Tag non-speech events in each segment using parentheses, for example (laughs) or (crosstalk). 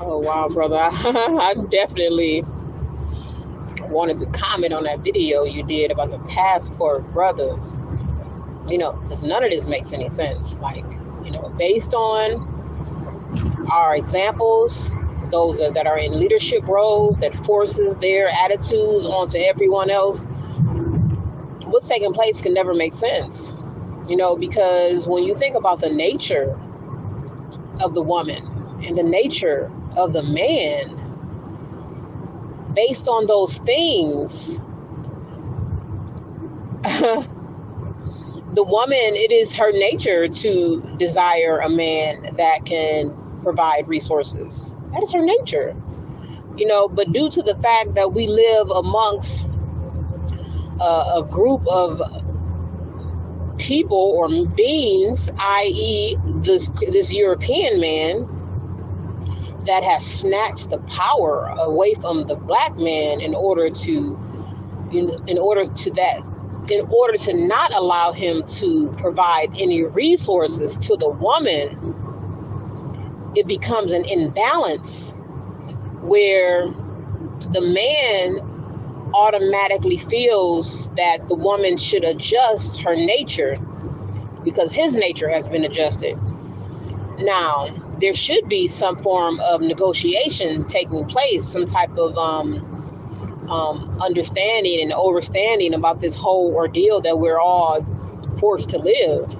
Oh wow, brother! (laughs) I definitely wanted to comment on that video you did about the passport brothers. You know, because none of this makes any sense. Like, you know, based on our examples, those that are in leadership roles that forces their attitudes onto everyone else, what's taking place can never make sense. You know, because when you think about the nature of the woman and the nature of the man, based on those things, (laughs) the woman, it is her nature to desire a man that can provide resources. That is her nature. You know, but due to the fact that we live amongst a, a group of people or beings, i.e., this this European man that has snatched the power away from the black man in order to in, in order to that in order to not allow him to provide any resources to the woman it becomes an imbalance where the man automatically feels that the woman should adjust her nature because his nature has been adjusted. Now, there should be some form of negotiation taking place, some type of um, um, understanding and overstanding about this whole ordeal that we're all forced to live.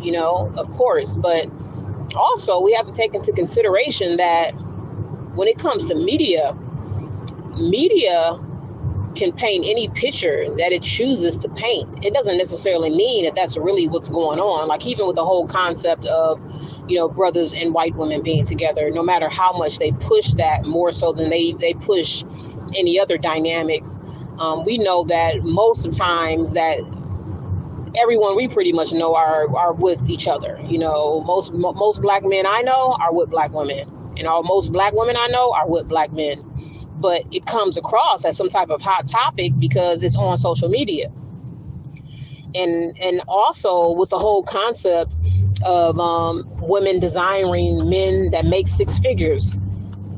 You know, of course, but also we have to take into consideration that when it comes to media, media can paint any picture that it chooses to paint. It doesn't necessarily mean that that's really what's going on. Like even with the whole concept of, you know, brothers and white women being together, no matter how much they push that more so than they they push any other dynamics, um, we know that most of times that everyone we pretty much know are are with each other. You know, most most black men I know are with black women, and all most black women I know are with black men. But it comes across as some type of hot topic because it's on social media, and and also with the whole concept of um, women desiring men that make six figures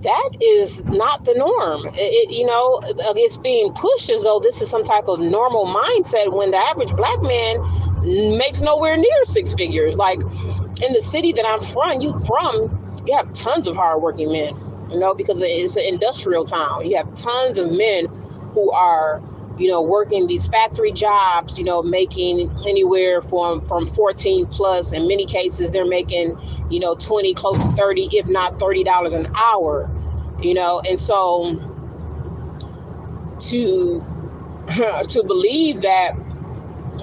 that is not the norm. It, it, you know, it's being pushed as though this is some type of normal mindset when the average black man makes nowhere near six figures. Like in the city that I'm from, you from, you have tons of hardworking men. You know, because it's an industrial town. You have tons of men who are you know, working these factory jobs, you know, making anywhere from from 14 plus. In many cases, they're making, you know, 20, close to 30, if not 30 dollars an hour. You know, and so to (laughs) to believe that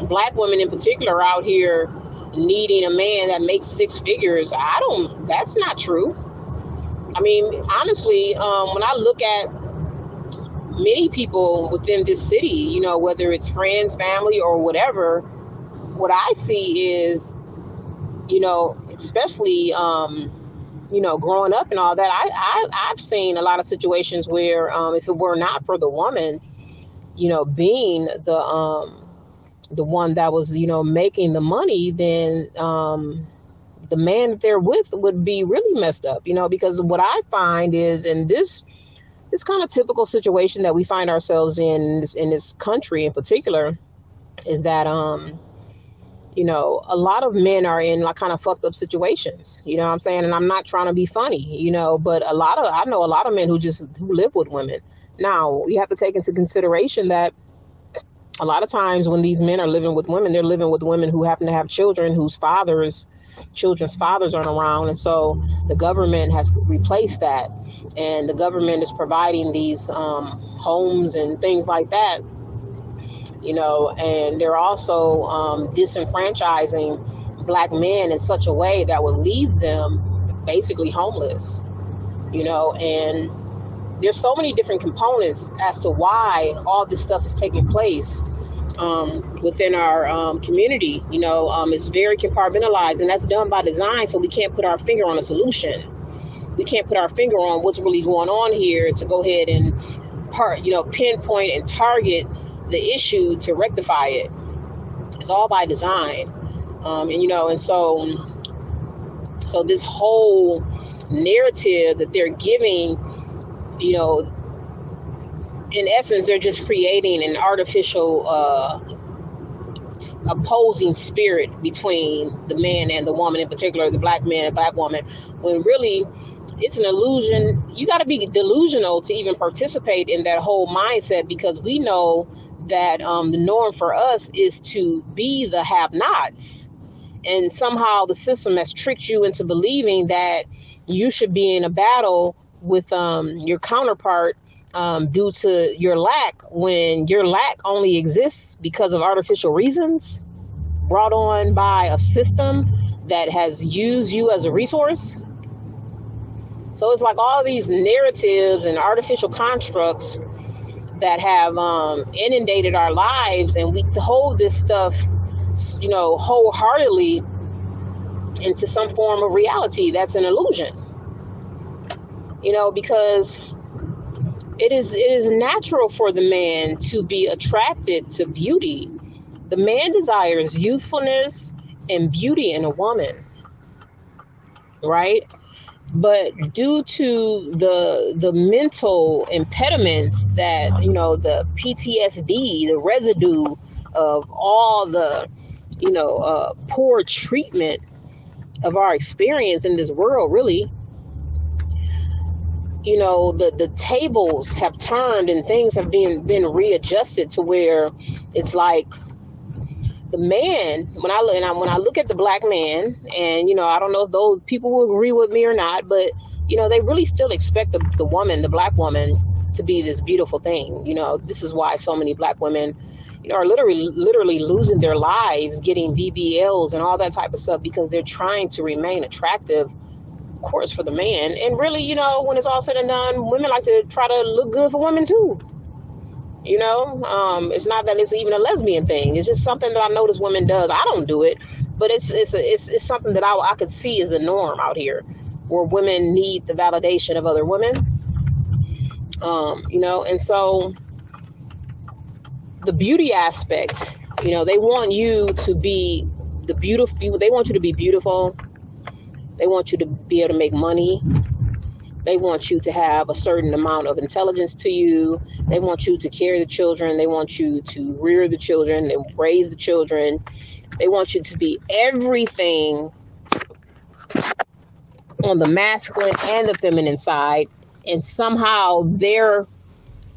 black women in particular out here needing a man that makes six figures, I don't. That's not true. I mean, honestly, um, when I look at many people within this city, you know, whether it's friends, family, or whatever, what I see is, you know, especially, um, you know, growing up and all that, I, I I've seen a lot of situations where, um, if it were not for the woman, you know, being the um, the one that was, you know, making the money, then um, the man that they're with would be really messed up, you know, because what I find is in this this kind of typical situation that we find ourselves in in this, in this country in particular is that um you know a lot of men are in like kind of fucked up situations you know what i'm saying? And i'm not trying to be funny you know but a lot of i know a lot of men who just who live with women. Now you have to take into consideration that a lot of times when these men are living with women they're living with women who happen to have children whose fathers children's fathers aren't around and so the government has replaced that. And the government is providing these um, homes and things like that you know and they're also um, disenfranchising black men in such a way that will leave them basically homeless you know and there's so many different components as to why all this stuff is taking place um, within our um, community. You know, um, it's very compartmentalized, and that's done by design, so we can't put our finger on a solution. We can't put our finger on what's really going on here to go ahead and part, you know, pinpoint and target the issue to rectify it. It's all by design, um, and you know, and so, so this whole narrative that they're giving, you know, in essence, they're just creating an artificial uh, opposing spirit between the man and the woman, in particular, the black man and black woman, when really it's an illusion. You got to be delusional to even participate in that whole mindset because we know that um, the norm for us is to be the have nots. And somehow the system has tricked you into believing that you should be in a battle with um, your counterpart um, due to your lack when your lack only exists because of artificial reasons brought on by a system that has used you as a resource. So it's like all these narratives and artificial constructs that have um, inundated our lives, and we hold this stuff, you know, wholeheartedly into some form of reality that's an illusion. You know, because it is it is natural for the man to be attracted to beauty. The man desires youthfulness and beauty in a woman. Right? But due to the the mental impediments that, you know, the PTSD, the residue of all the, you know, uh, poor treatment of our experience in this world, really, you know the the tables have turned and things have been been readjusted to where it's like the man when I and I, when I look at the black man and you know I don't know if those people will agree with me or not but you know they really still expect the, the woman the black woman to be this beautiful thing. You know this is why so many black women you know are literally literally losing their lives getting BBLs and all that type of stuff because they're trying to remain attractive course, for the man. And really, you know, when it's all said and done, women like to try to look good for women too. You know, um, it's not that it's even a lesbian thing. It's just something that I notice women does. I don't do it, but it's it's it's, it's something that I I could see as a norm out here, where women need the validation of other women. Um, you know, and so the beauty aspect, you know, they want you to be the beautiful. They want you to be beautiful they want you to be able to make money. They want you to have a certain amount of intelligence to you. They want you to carry the children. They want you to rear the children and raise the children. They want you to be everything on the masculine and the feminine side. And somehow they're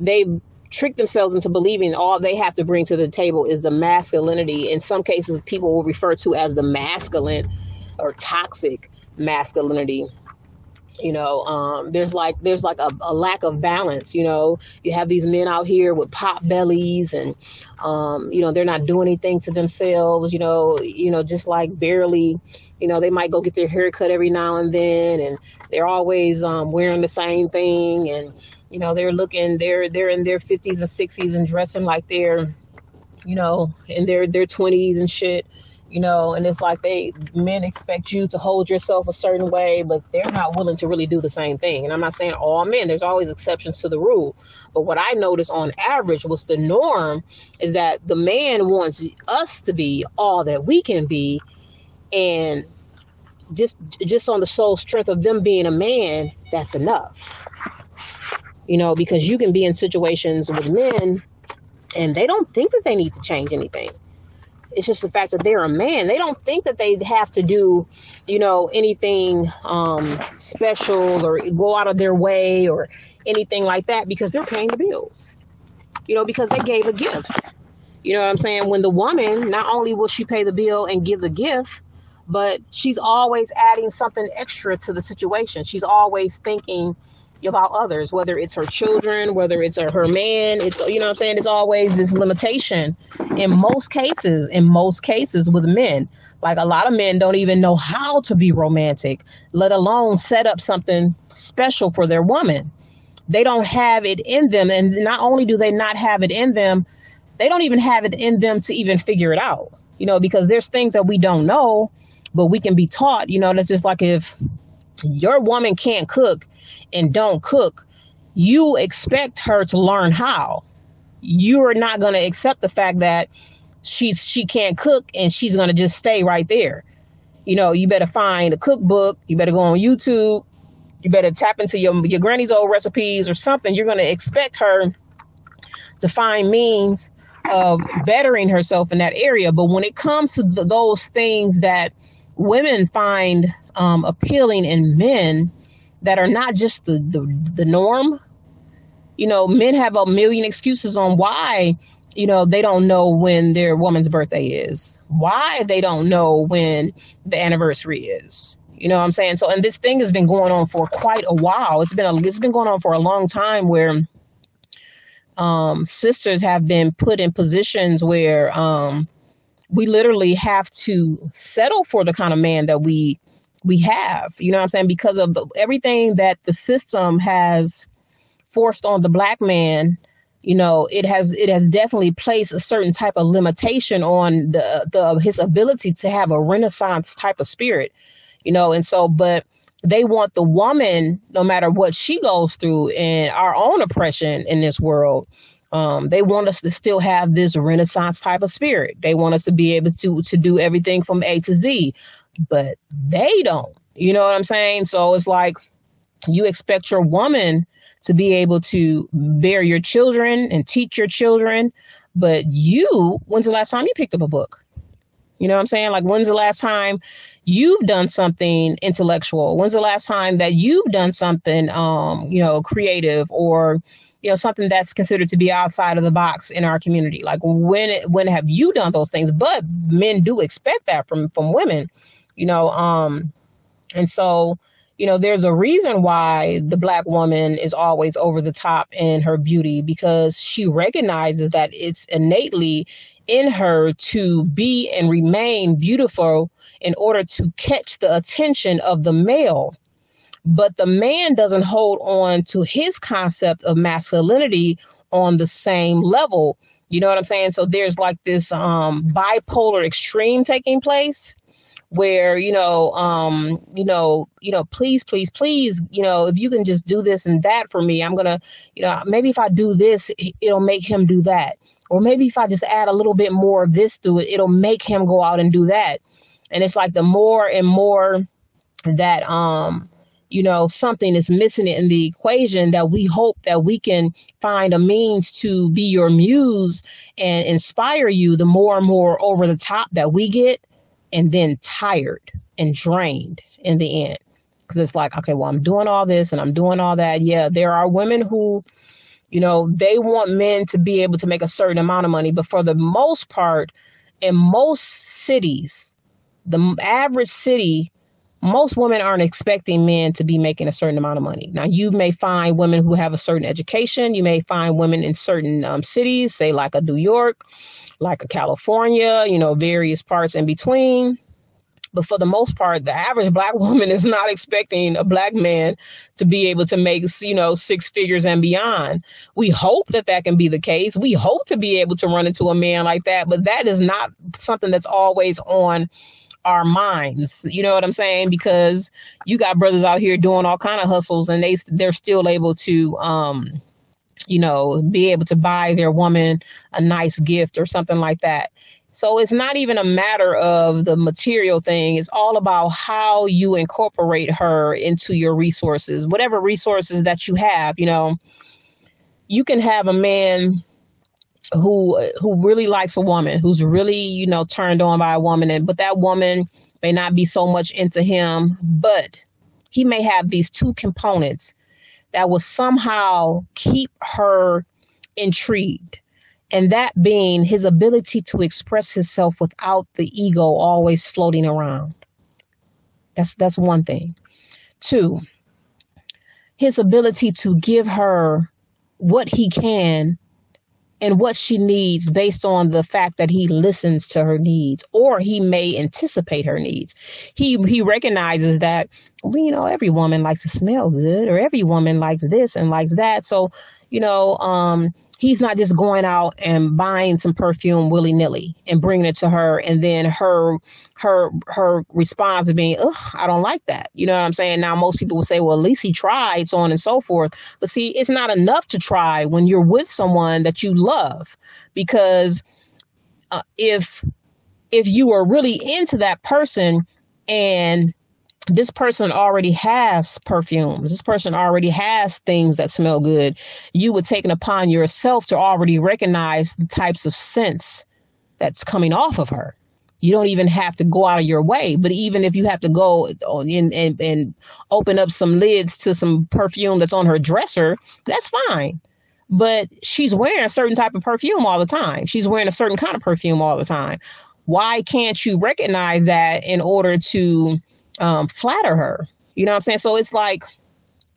they've tricked themselves into believing all they have to bring to the table is the masculinity. In some cases, people will refer to as the masculine or toxic masculinity you know um, there's like there's like a, a, lack of balance you know. You have these men out here with pop bellies and um, you know they're not doing anything to themselves you know you know just like barely you know they might go get their hair cut every now and then and they're always um, wearing the same thing and you know they're looking they're they're in their 50s and 60s and dressing like they're you know in their their 20s and shit you know, and it's like they men expect you to hold yourself a certain way, but they're not willing to really do the same thing. And I'm not saying all men, there's always exceptions to the rule. But what I noticed on average was the norm is that the man wants us to be all that we can be and just just on the sole strength of them being a man, that's enough. You know, because you can be in situations with men and they don't think that they need to change anything it's just the fact that they're a man. They don't think that they have to do, you know, anything um, special or go out of their way or anything like that because they're paying the bills. You know, because they gave a gift. You know what I'm saying? When the woman, not only will she pay the bill and give the gift, but she's always adding something extra to the situation. She's always thinking, about others, whether it's her children, whether it's her man, it's you know what I'm saying, it's always this limitation in most cases, in most cases with men. Like a lot of men don't even know how to be romantic, let alone set up something special for their woman. They don't have it in them and not only do they not have it in them, they don't even have it in them to even figure it out. You know, because there's things that we don't know, but we can be taught, you know, that's just like if your woman can't cook and don't cook, you expect her to learn how. You are not going to accept the fact that she's she can't cook and she's going to just stay right there. You know, you better find a cookbook, you better go on YouTube You better tap into your your granny's old recipes or something. You're going to expect her to find means of bettering herself in that area. But when it comes to those things that women find um, appealing in men that are not just the, the the norm, you know, men have a million excuses on why you know they don't know when their woman's birthday is. Why they don't know when the anniversary is. You know what i'm saying? So and this thing has been going on for quite a while. It's been a, it's been going on for a long time where um, sisters have been put in positions where um, we literally have to settle for the kind of man that we we have you know what i'm saying? Because of the, everything that the system has forced on the black man you know it has it has definitely placed a certain type of limitation on the the his ability to have a renaissance type of spirit you know? And so but they want the woman no matter what she goes through and our own oppression in this world um, they want us to still have this renaissance type of spirit. They want us to be able to to do everything from a to z but they don't you know what i'm saying so it's like you expect your woman to be able to bear your children and teach your children. But you, when's the last time you picked up a book? You know what I'm saying? Like, when's the last time you've done something intellectual? When's the last time that you've done something, um, you know, creative or, you know, something that's considered to be outside of the box in our community? Like, when when have you done those things? But men do expect that from from women, you know. Um, and so you know, there's a reason why the black woman is always over the top in her beauty because she recognizes that it's innately in her to be and remain beautiful in order to catch the attention of the male. But the man doesn't hold on to his concept of masculinity on the same level. You know what I'm saying? So there's like this um, bipolar extreme taking place where you know um you know you know please please please you know if you can just do this and that for me i'm gonna you know maybe if i do this it'll make him do that. Or maybe if i just add a little bit more of this to it it'll make him go out and do that. And it's like the more and more that um you know something is missing in the equation that we hope that we can find a means to be your muse and inspire you the more and more over the top that we get and then tired and drained in the end. Because it's like, okay, well, I'm doing all this and I'm doing all that. Yeah, there are women who, you know, they want men to be able to make a certain amount of money. But for the most part, in most cities, the average city, most women aren't expecting men to be making a certain amount of money. Now, you may find women who have a certain education. You may find women in certain um, cities, say like a New York, like a California, you know, various parts in between. But for the most part, the average black (laughs) woman is not expecting a black man to be able to make, you know, six figures and beyond. We hope that that can be the case. We hope to be able to run into a man like that, but that is not something that's always on our minds. You know what I'm saying? Because you got brothers out here doing all kind of hustles and they they're still able to um you know, be able to buy their woman a nice gift or something like that. So it's not even a matter of the material thing. It's all about how you incorporate her into your resources, whatever resources that you have. You know, you can have a man who who really likes a woman, who's really you know turned on by a woman, and but that woman may not be so much into him, but he may have these two components that will somehow keep her intrigued. And that being his ability to express himself without the ego always floating around. That's that's one thing. Two, his ability to give her what he can and what she needs based on the fact that he listens to her needs or he may anticipate her needs. He he recognizes that you know every woman likes to smell good or every woman likes this and likes that. So you know um he's not just going out and buying some perfume willy nilly and bringing it to her, and then her her her response being, "Ugh, I don't like that." You know what I'm saying? Now most people will say, "Well, at least he tried," so on and so forth. But see, it's not enough to try when you're with someone that you love, because uh, if if you are really into that person and this person already has perfumes. This person already has things that smell good. You would take it upon yourself to already recognize the types of scents that's coming off of her. You don't even have to go out of your way. But even if you have to go in and, and open up some lids to some perfume that's on her dresser, that's fine. But she's wearing a certain type of perfume all the time. She's wearing a certain kind of perfume all the time. Why can't you recognize that in order to um, flatter her. You know what I'm saying? So it's like,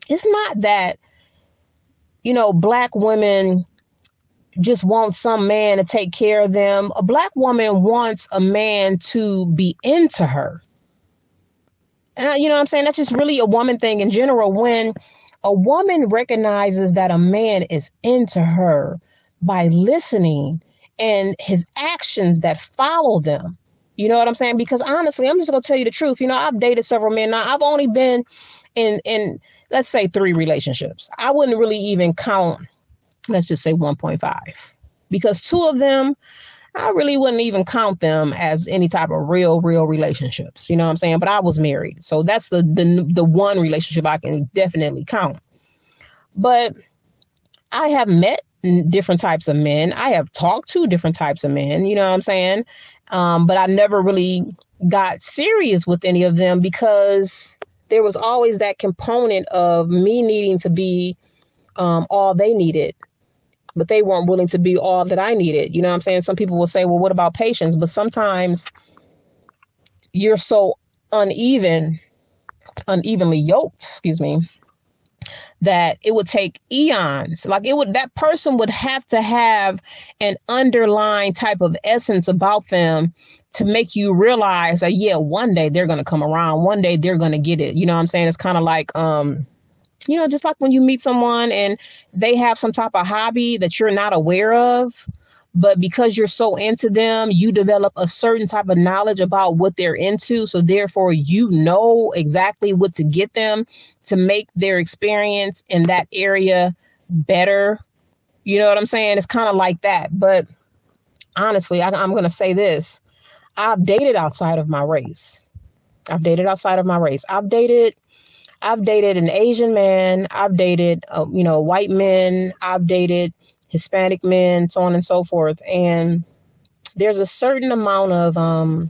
it's not that, you know, black women just want some man to take care of them. A black woman wants a man to be into her. And you know what I'm saying? That's just really a woman thing in general. When a woman recognizes that a man is into her by listening and his actions that follow them, you know what I'm saying? Because honestly, I'm just gonna tell you the truth. You know, I've dated several men. Now I've only been in in let's say three relationships. I wouldn't really even count, let's just say 1.5. Because two of them, I really wouldn't even count them as any type of real, real relationships. You know what I'm saying? But I was married. So that's the the the one relationship I can definitely count. But I have met different types of men. I have talked to different types of men, you know what I'm saying? Um, but I never really got serious with any of them because there was always that component of me needing to be um, all they needed, but they weren't willing to be all that I needed. You know what I'm saying? Some people will say, well, what about patience? But sometimes you're so uneven, unevenly yoked, excuse me, that it would take eons. Like it would that person would have to have an underlying type of essence about them to make you realize that yeah one day they're going to come around one day they're going to get it. You know what i'm saying? It's kind of like um you know just like when you meet someone and they have some type of hobby that you're not aware of but because you're so into them you develop a certain type of knowledge about what they're into. So therefore you know exactly what to get them to make their experience in that area better. You know what i'm saying? It's kind of like that. But honestly I, i'm going to say this. I've dated outside of my race. I've dated outside of my race. I've dated I've dated an Asian man. I've dated, uh, you know, white men. I've dated Hispanic men, so on and so forth. And there's a certain amount of um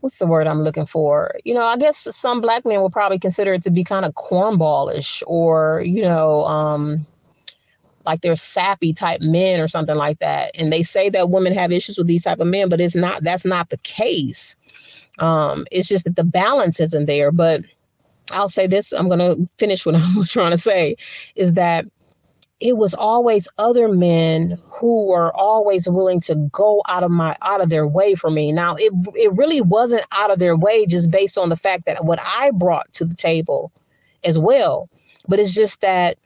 what's the word I'm looking for? You know, I guess some black men will probably consider it to be kind of cornballish or, you know, um like they're sappy type men or something like that. And they say that women have issues with these type of men, but it's not that's not the case. Um, it's just that the balance isn't there. But I'll say this, I'm gonna finish what (laughs) I'm trying to say, is that it was always other men who were always willing to go out of my out of their way for me. Now it it really wasn't out of their way just based on the fact that what I brought to the table as well. But it's just that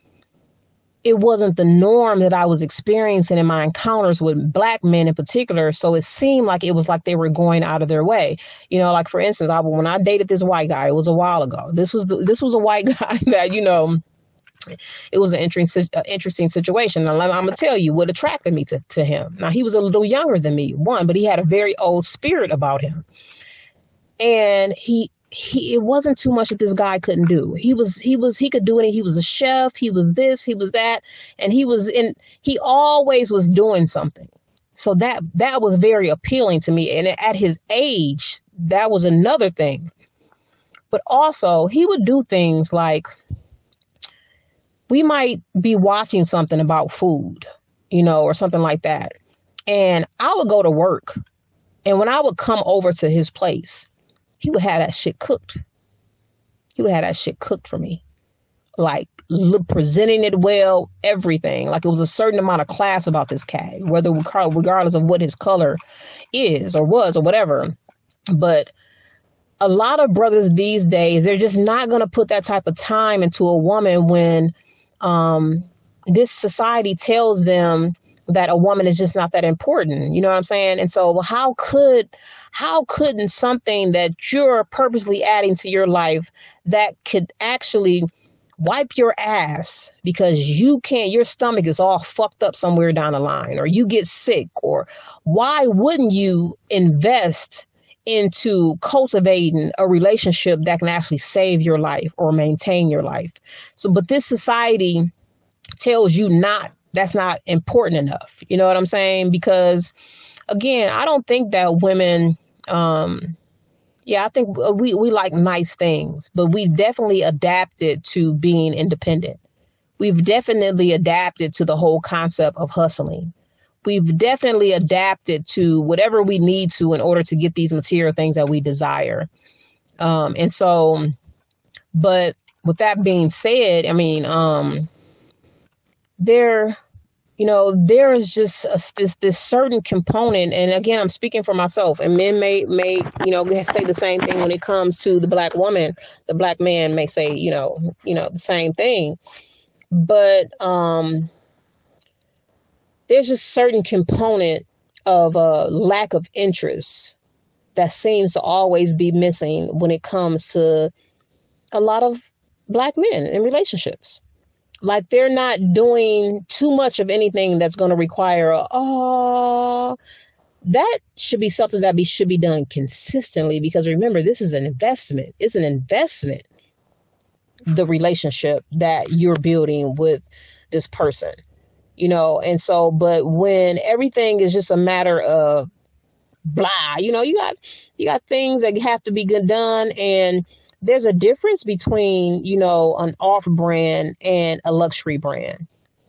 it wasn't the norm that I was experiencing in my encounters with black men in particular. So it seemed like it was like they were going out of their way. You know, like for instance, I, when I dated this white guy, it was a while ago. This was the, this was a white (laughs) guy that you know it was an interesting, uh, interesting situation. I'm, I'm gonna tell you what attracted me to, to him. Now he was a little younger than me, one, but he had a very old spirit about him, and he he it wasn't too much that this guy couldn't do. He was he was he could do it. He was a chef. He was this. He was that, and he was in. He always was doing something. So that that was very appealing to me. And at his age, that was another thing. But also, he would do things like we might be watching something about food, you know, or something like that. And I would go to work. And when I would come over to his place, he would have that shit cooked. He would have that shit cooked for me. Like presenting it well, everything. Like it was a certain amount of class about this cat, whether regardless of what his color is or was or whatever. But a lot of brothers these days, they're just not going to put that type of time into a woman when um, this society tells them that a woman is just not that important. You know what i'm saying? And so how could how couldn't something that you're purposely adding to your life that could actually wipe your ass because you can't your stomach is all fucked up somewhere down the line or you get sick or why wouldn't you invest into cultivating a relationship that can actually save your life or maintain your life. So, but this society tells you not that's not important enough. You know what I'm saying? Because again, I don't think that women um yeah, I think we we like nice things, but we've definitely adapted to being independent. We've definitely adapted to the whole concept of hustling. We've definitely adapted to whatever we need to in order to get these material things that we desire. Um, and so, but with that being said, I mean, um, there you know there is just a, this this certain component and again i'm speaking for myself and men may may you know (laughs) say the same thing when it comes to the black woman the black man may say you know you know the same thing but um there's a certain component of a lack of interest that seems to always be missing when it comes to a lot of black men in relationships. Like they're not doing too much of anything that's going to require a, oh that should be something that be should be done consistently because remember this is an investment. It's an investment the relationship that you're building with this person you know and so but when everything is just a matter of blah you know you got you got things that have to be done and there's a difference between, you know, an off brand and a luxury brand,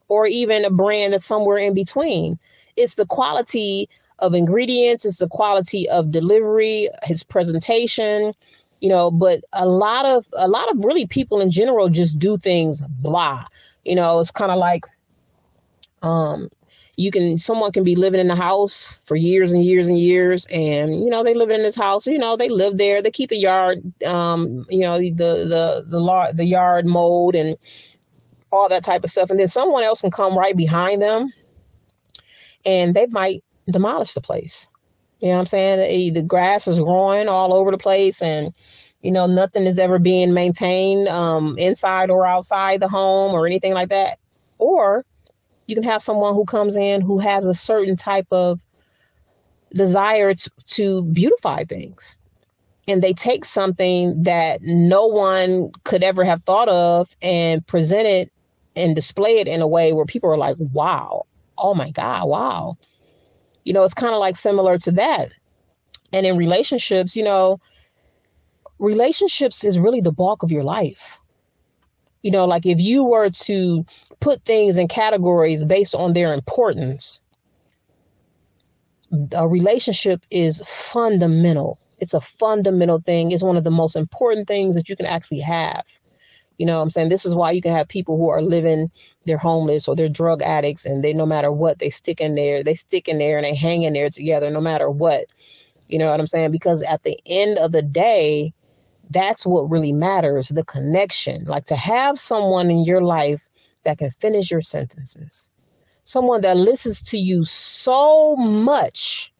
or even a brand that's somewhere in between. It's the quality of ingredients, it's the quality of delivery, his presentation, you know, but a lot of a lot of really people in general just do things blah. You know, it's kind of like um you can someone can be living in the house for years and years and years and you know they live in this house you know they live there they keep the yard um you know the the the, the yard mowed and all that type of stuff and then someone else can come right behind them and they might demolish the place. You know what i'm saying? The grass is growing all over the place and you know nothing is ever being maintained um inside or outside the home or anything like that. Or you can have someone who comes in who has a certain type of desire to, to beautify things. And they take something that no one could ever have thought of and present it and display it in a way where people are like wow. Oh my god. Wow. You know it's kind of like similar to that. And in relationships you know relationships is really the bulk of your life you know, like if you were to put things in categories based on their importance, a relationship is fundamental. It's a fundamental thing. It's one of the most important things that you can actually have. You know I'm saying? This is why you can have people who are living, they're homeless or they're drug addicts and they no matter what, they stick in there, they stick in there and they hang in there together no matter what. You know what I'm saying? Because at the end of the day, that's what really matters the connection. Like to have someone in your life that can finish your sentences, someone that listens to you so much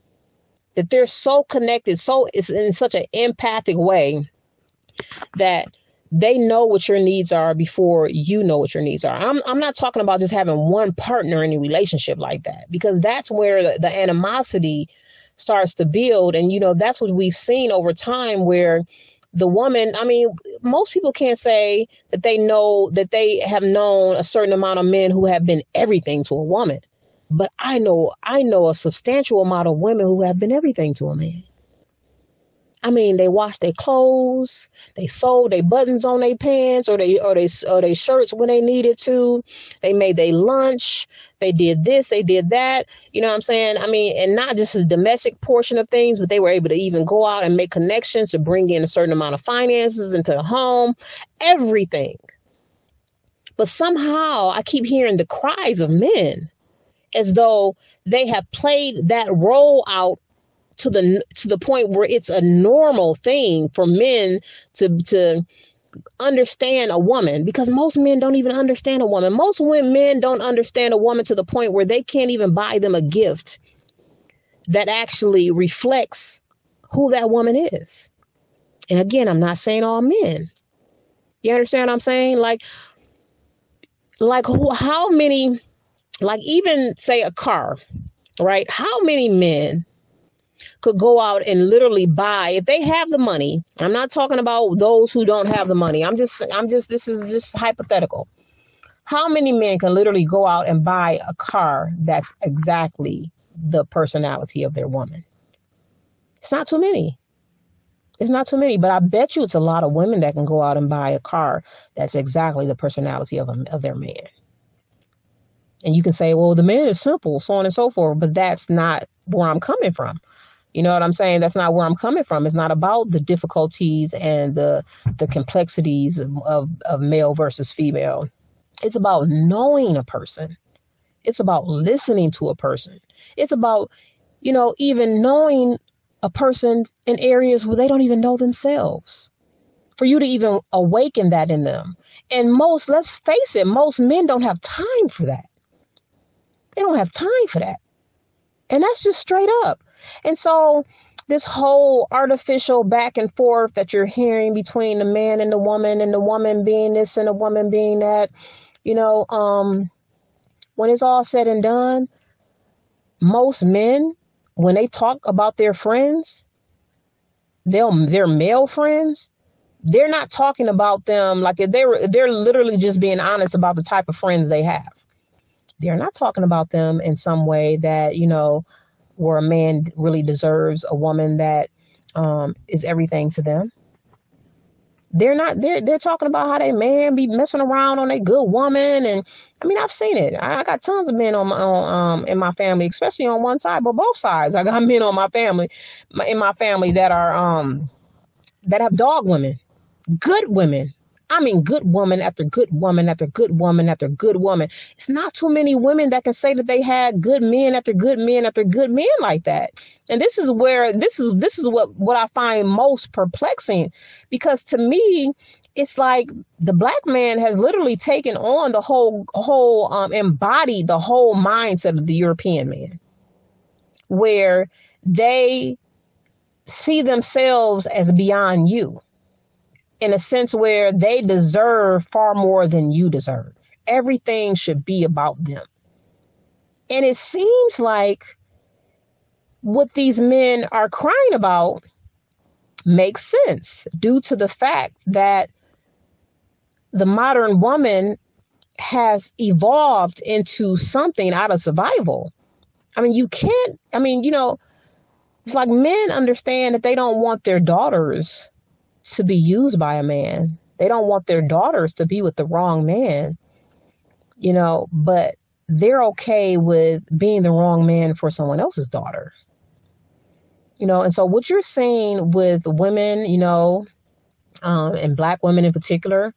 that they're so connected, so it's in such an empathic way that they know what your needs are before you know what your needs are. I'm I'm not talking about just having one partner in a relationship like that because that's where the, the animosity starts to build and you know that's what we've seen over time where the woman, I mean, most people can't say that they know that they have known a certain amount of men who have been everything to a woman. But I know I know a substantial amount of women who have been everything to a man. I mean, they washed their clothes, they sewed their buttons on their pants or they or they or their shirts when they needed to. They made their lunch. They did this, they did that. You know what I'm saying? I mean, and not just the domestic portion of things, but they were able to even go out and make connections to bring in a certain amount of finances into the home, everything. But somehow I keep hearing the cries of men as though they have played that role out to the to the point where it's a normal thing for men to to understand a woman because most men don't even understand a woman. Most men don't understand a woman to the point where they can't even buy them a gift that actually reflects who that woman is. And again, I'm not saying all men. You understand what I'm saying? Like like who, how many like even say a car, right? How many men could go out and literally buy if they have the money. I'm not talking about those who don't have the money. I'm just I'm just this is just hypothetical. How many men can literally go out and buy a car that's exactly the personality of their woman? It's not too many. It's not too many, but I bet you it's a lot of women that can go out and buy a car that's exactly the personality of, a, of their man. And you can say, well, the man is simple, so on and so forth, but that's not where I'm coming from. You know what I'm saying? That's not where I'm coming from. It's not about the difficulties and the the complexities of, of, of male versus female. It's about knowing a person. It's about listening to a person. It's about, you know, even knowing a person in areas where they don't even know themselves. For you to even awaken that in them. And most, let's face it, most men don't have time for that. They don't have time for that. And that's just straight up. And so, this whole artificial back and forth that you're hearing between the man and the woman, and the woman being this and the woman being that, you know, um, when it's all said and done, most men, when they talk about their friends, they'll their male friends, they're not talking about them like they're they're literally just being honest about the type of friends they have. They're not talking about them in some way that you know where a man really deserves a woman that um, is everything to them they're not they're they're talking about how they man be messing around on a good woman and I mean I've seen it. I, I got tons of men on my on, um in my family, especially on one side, but both sides. I got (laughs) men on my family my, in my family that are um that have dog women, good women I mean, good woman after good woman after good woman after good woman. It's not too many women that can say that they had good men after good men after good men like that. And this is where this is this is what what I find most perplexing, because to me, it's like the black man has literally taken on the whole whole um, embodied the whole mindset of the European man, where they see themselves as beyond you in a sense where they deserve far more than you deserve. Everything should be about them. And it seems like what these men are crying about makes sense due to the fact that the modern woman has evolved into something out of survival. I mean, you can't, I mean, you know, it's like men understand that they don't want their daughters to be used by a man. They don't want their daughters to be with the wrong man, you know, but they're okay with being the wrong man for someone else's daughter. You know, and so what you're seeing with women, you know, um, and black women in particular,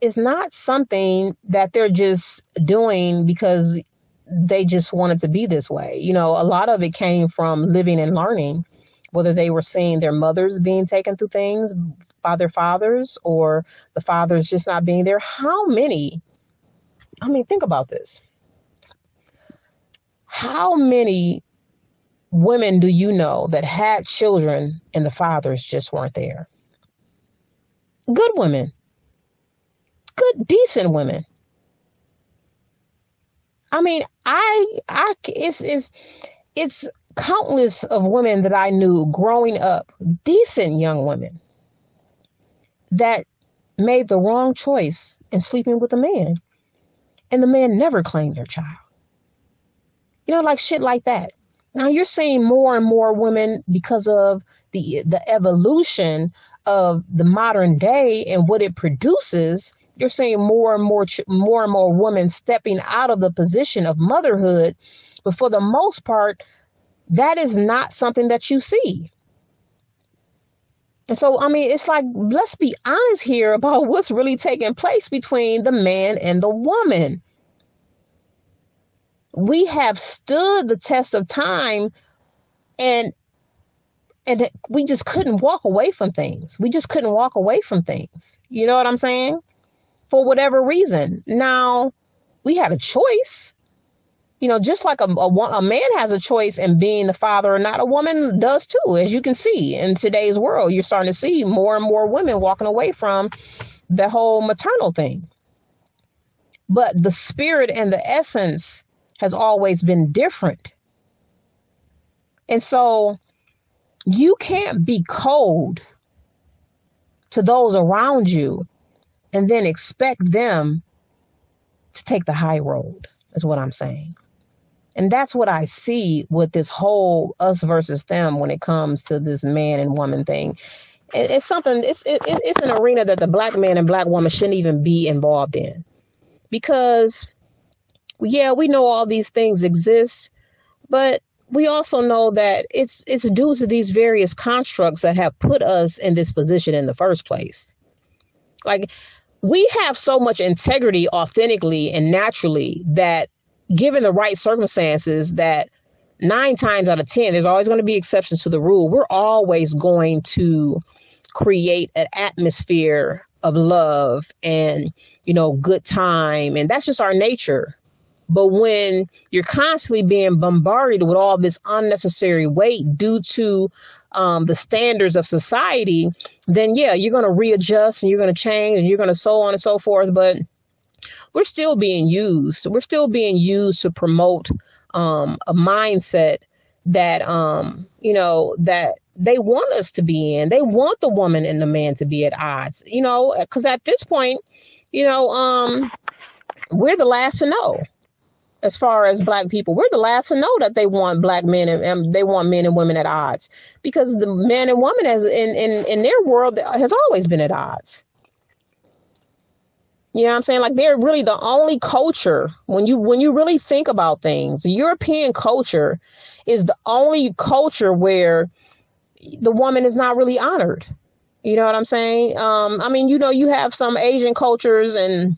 is not something that they're just doing because they just wanted to be this way. You know, a lot of it came from living and learning whether they were seeing their mothers being taken through things by their fathers or the fathers just not being there. How many? I mean, think about this. How many women do you know that had children and the fathers just weren't there? Good women, good, decent women. I mean, I, I, it's, it's, it's countless of women that I knew growing up, decent young women, that made the wrong choice in sleeping with a man. And the man never claimed their child. You know, like shit like that. Now you're seeing more and more women because of the the evolution of the modern day and what it produces. You're seeing more and more more and more women stepping out of the position of motherhood, but for the most part, that is not something that you see. And so, I mean, it's like, let's be honest here about (laughs) what's really taking place between the man and the woman. We have stood the test of time and and we just couldn't walk away from things. We just couldn't walk away from things. You know what I'm saying? For whatever reason. Now, we had a choice you know, just like a, a, a, man has a choice in being the father or not, a woman does too. As you can see in today's world, you're starting to see more and more women walking away from the whole maternal thing. But the spirit and the essence has always been different. And so you can't be cold to those around you and then expect them to take the high road, is what I'm saying. And that's what I see with this whole us versus them when it comes to this man and woman thing. it's something, it's, it, it's an arena that the black man and black woman shouldn't even be involved in. Because, yeah, we know all these things exist, but we also know that it's it's due to these various constructs that have put us in this position in the first place. Like we have so much integrity authentically and naturally that given the right circumstances that nine times out of ten there's always going to be exceptions to the rule we're always going to create an atmosphere of love and you know good time and that's just our nature but when you're constantly being bombarded with all this unnecessary weight due to um, the standards of society, then yeah, you're going to readjust and you're going to change and you're going to so on and so forth. But we're still being used. We're still being used to promote um, a mindset that um, you know that they want us to be in. They want the woman and the man to be at odds. You know, because at this point, you know, um, we're the last to know as far as black people we're the last to know that they want black men and, and, they want men and women at odds because the man and woman as in, in in their world has always been at odds you know what i'm saying like they're really the only culture when you when you really think about things european culture is the only culture where the woman is not really honored you know what i'm saying um i mean you know you have some asian cultures and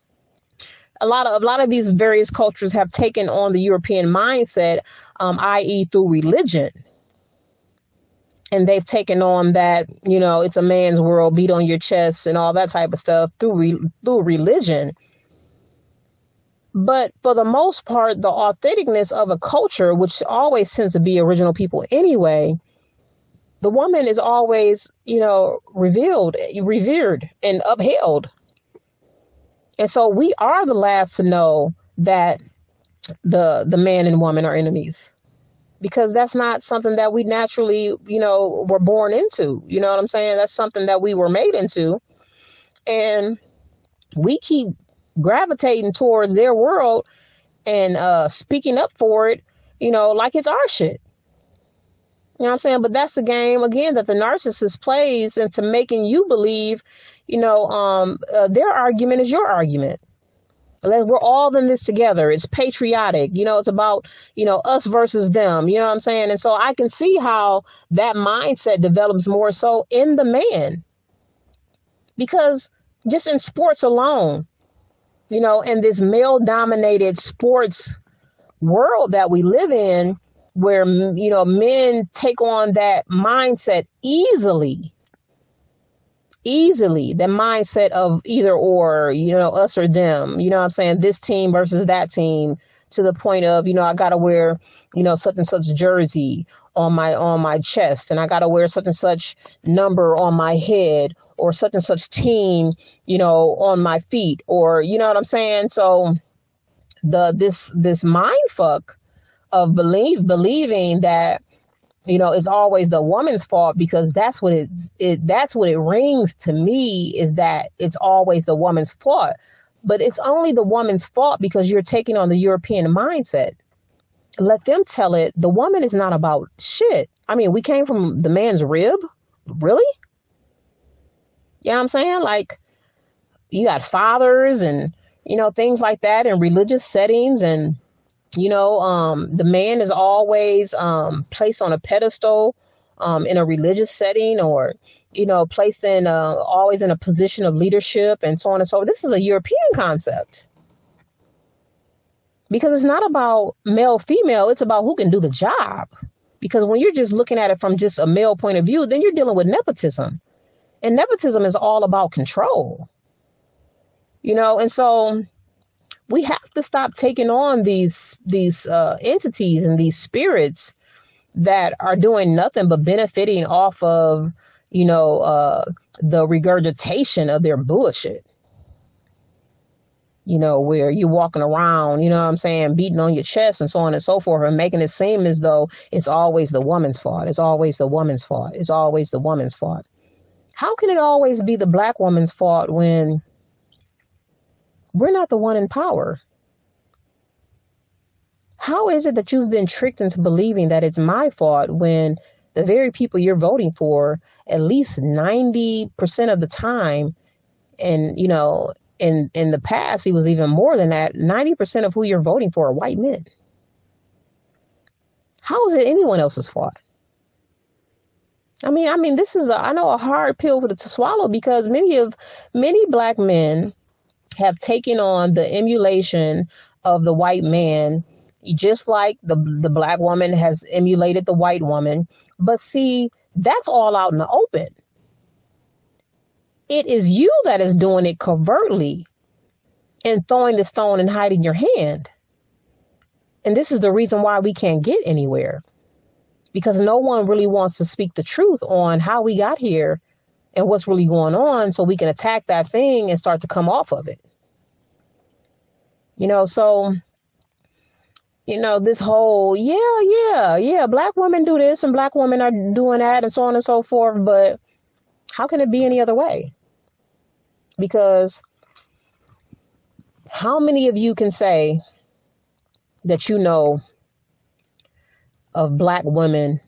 a lot of a lot of these various cultures have taken on the European mindset, um, i.e., through religion. And they've taken on that, you know, it's a man's world, beat on your chest, and all that type of stuff through re- through religion. But for the most part, the authenticness of a culture, which always tends to be original people anyway, the woman is always, you know, revealed, revered, and upheld. And so we are the last to know that the the man and woman are enemies. Because that's not something that we naturally, you know, were born into. You know what I'm saying? That's something that we were made into. And we keep gravitating towards their world and uh speaking up for it, you know, like it's our shit. You know what I'm saying? But that's the game again that the narcissist plays into making you believe you know, um, uh, their argument is your argument. We're all in this together. It's patriotic. You know, it's about, you know, us versus them. You know what I'm saying? And so I can see how that mindset develops more so in the man. Because just in sports alone, you know, in this male dominated sports world that we live in, where, you know, men take on that mindset easily easily the mindset of either or, you know, us or them. You know what I'm saying? This team versus that team to the point of, you know, I gotta wear, you know, such and such jersey on my on my chest and I gotta wear such and such number on my head or such and such team, you know, on my feet or you know what I'm saying? So the this this mind fuck of believe believing that you know it's always the woman's fault because that's what it's it that's what it rings to me is that it's always the woman's fault. But it's only the woman's fault because you're taking on the european mindset. Let them tell it. The woman is not about shit. I mean we came from the man's rib? Really? You know what i'm saying? Like you got fathers and you know things like that in religious settings and you know um, the man is always um, placed on a pedestal um, in a religious setting or you know placed in uh, always in a position of leadership and so on and so forth. This is a european concept. Because it's not about male female it's about who can do the job. Because when you're just looking at it from just a male point of view then you're dealing with nepotism. And nepotism is all about control. You know and so we have to stop taking on these these uh, entities and these spirits that are doing nothing but benefiting off of you know uh, the regurgitation of their bullshit you know, where you're walking around, you know what I'm saying, beating on your chest and so on and so forth, and making it seem as though it's always the woman's fault. It's always the woman's fault. It's always the woman's fault. How can it always be the black woman's fault when we're not the one in power? How is it that you've been tricked into believing that it's my fault when the very people you're voting for, at least 90% of the time, and you know, in in the past he was even more than that 90% of who you're voting for are white men how is it anyone else's fault i mean i mean this is a, i know a hard pill to swallow because many of many black men have taken on the emulation of the white man just like the the black woman has emulated the white woman but see that's all out in the open it is you that is doing it covertly and throwing the stone and hiding your hand. And this is the reason why we can't get anywhere. Because no one really wants to speak the truth on how we got here and what's really going on so we can attack that thing and start to come off of it. You know, so you know, this whole, yeah, yeah, yeah, black women do this and black women are doing that and so on and so forth, but how can it be any other way? Because how many of you can say that you know of black women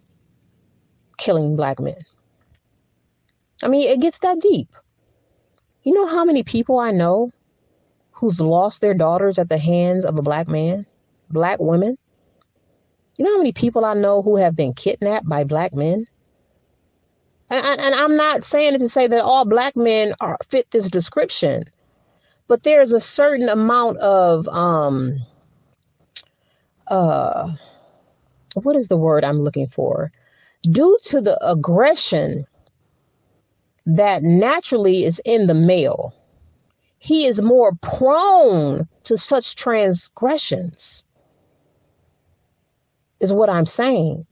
killing black men? I mean, it gets that deep. You know how many people I know who's lost their daughters at the hands of a black man, black women? You know how many people I know who have been kidnapped by black men? And, and, I'm not saying it to say that all black men are fit this description, but there's a certain amount of um uh what is the word I'm looking for? Due to the aggression that naturally is in the male, he is more prone to such transgressions, is what I'm saying.